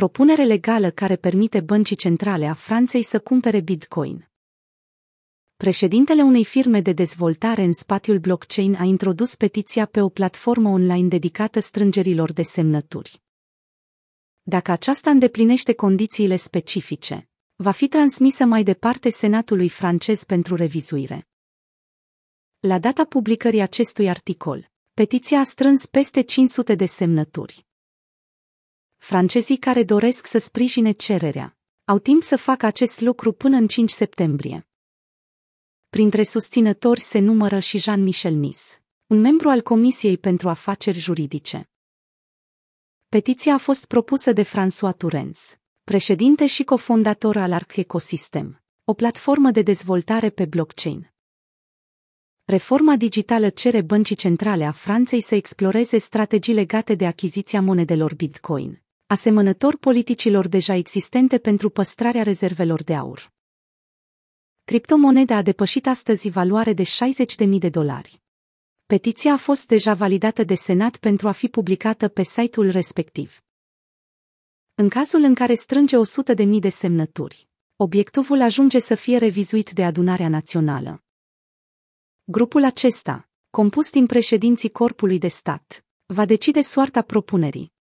Propunere legală care permite băncii centrale a Franței să cumpere Bitcoin. Președintele unei firme de dezvoltare în spațiul blockchain a introdus petiția pe o platformă online dedicată strângerilor de semnături. Dacă aceasta îndeplinește condițiile specifice, va fi transmisă mai departe Senatului francez pentru revizuire. La data publicării acestui articol, petiția a strâns peste 500 de semnături. Francezii care doresc să sprijine cererea au timp să facă acest lucru până în 5 septembrie. Printre susținători se numără și Jean-Michel Nis, un membru al Comisiei pentru Afaceri Juridice. Petiția a fost propusă de François Turens, președinte și cofondator al Arc Ecosystem, o platformă de dezvoltare pe blockchain. Reforma digitală cere băncii centrale a Franței să exploreze strategii legate de achiziția monedelor Bitcoin, asemănător politicilor deja existente pentru păstrarea rezervelor de aur. Criptomoneda a depășit astăzi valoare de 60.000 de dolari. Petiția a fost deja validată de Senat pentru a fi publicată pe site-ul respectiv. În cazul în care strânge 100.000 de semnături, obiectivul ajunge să fie revizuit de adunarea națională. Grupul acesta, compus din președinții corpului de stat, va decide soarta propunerii.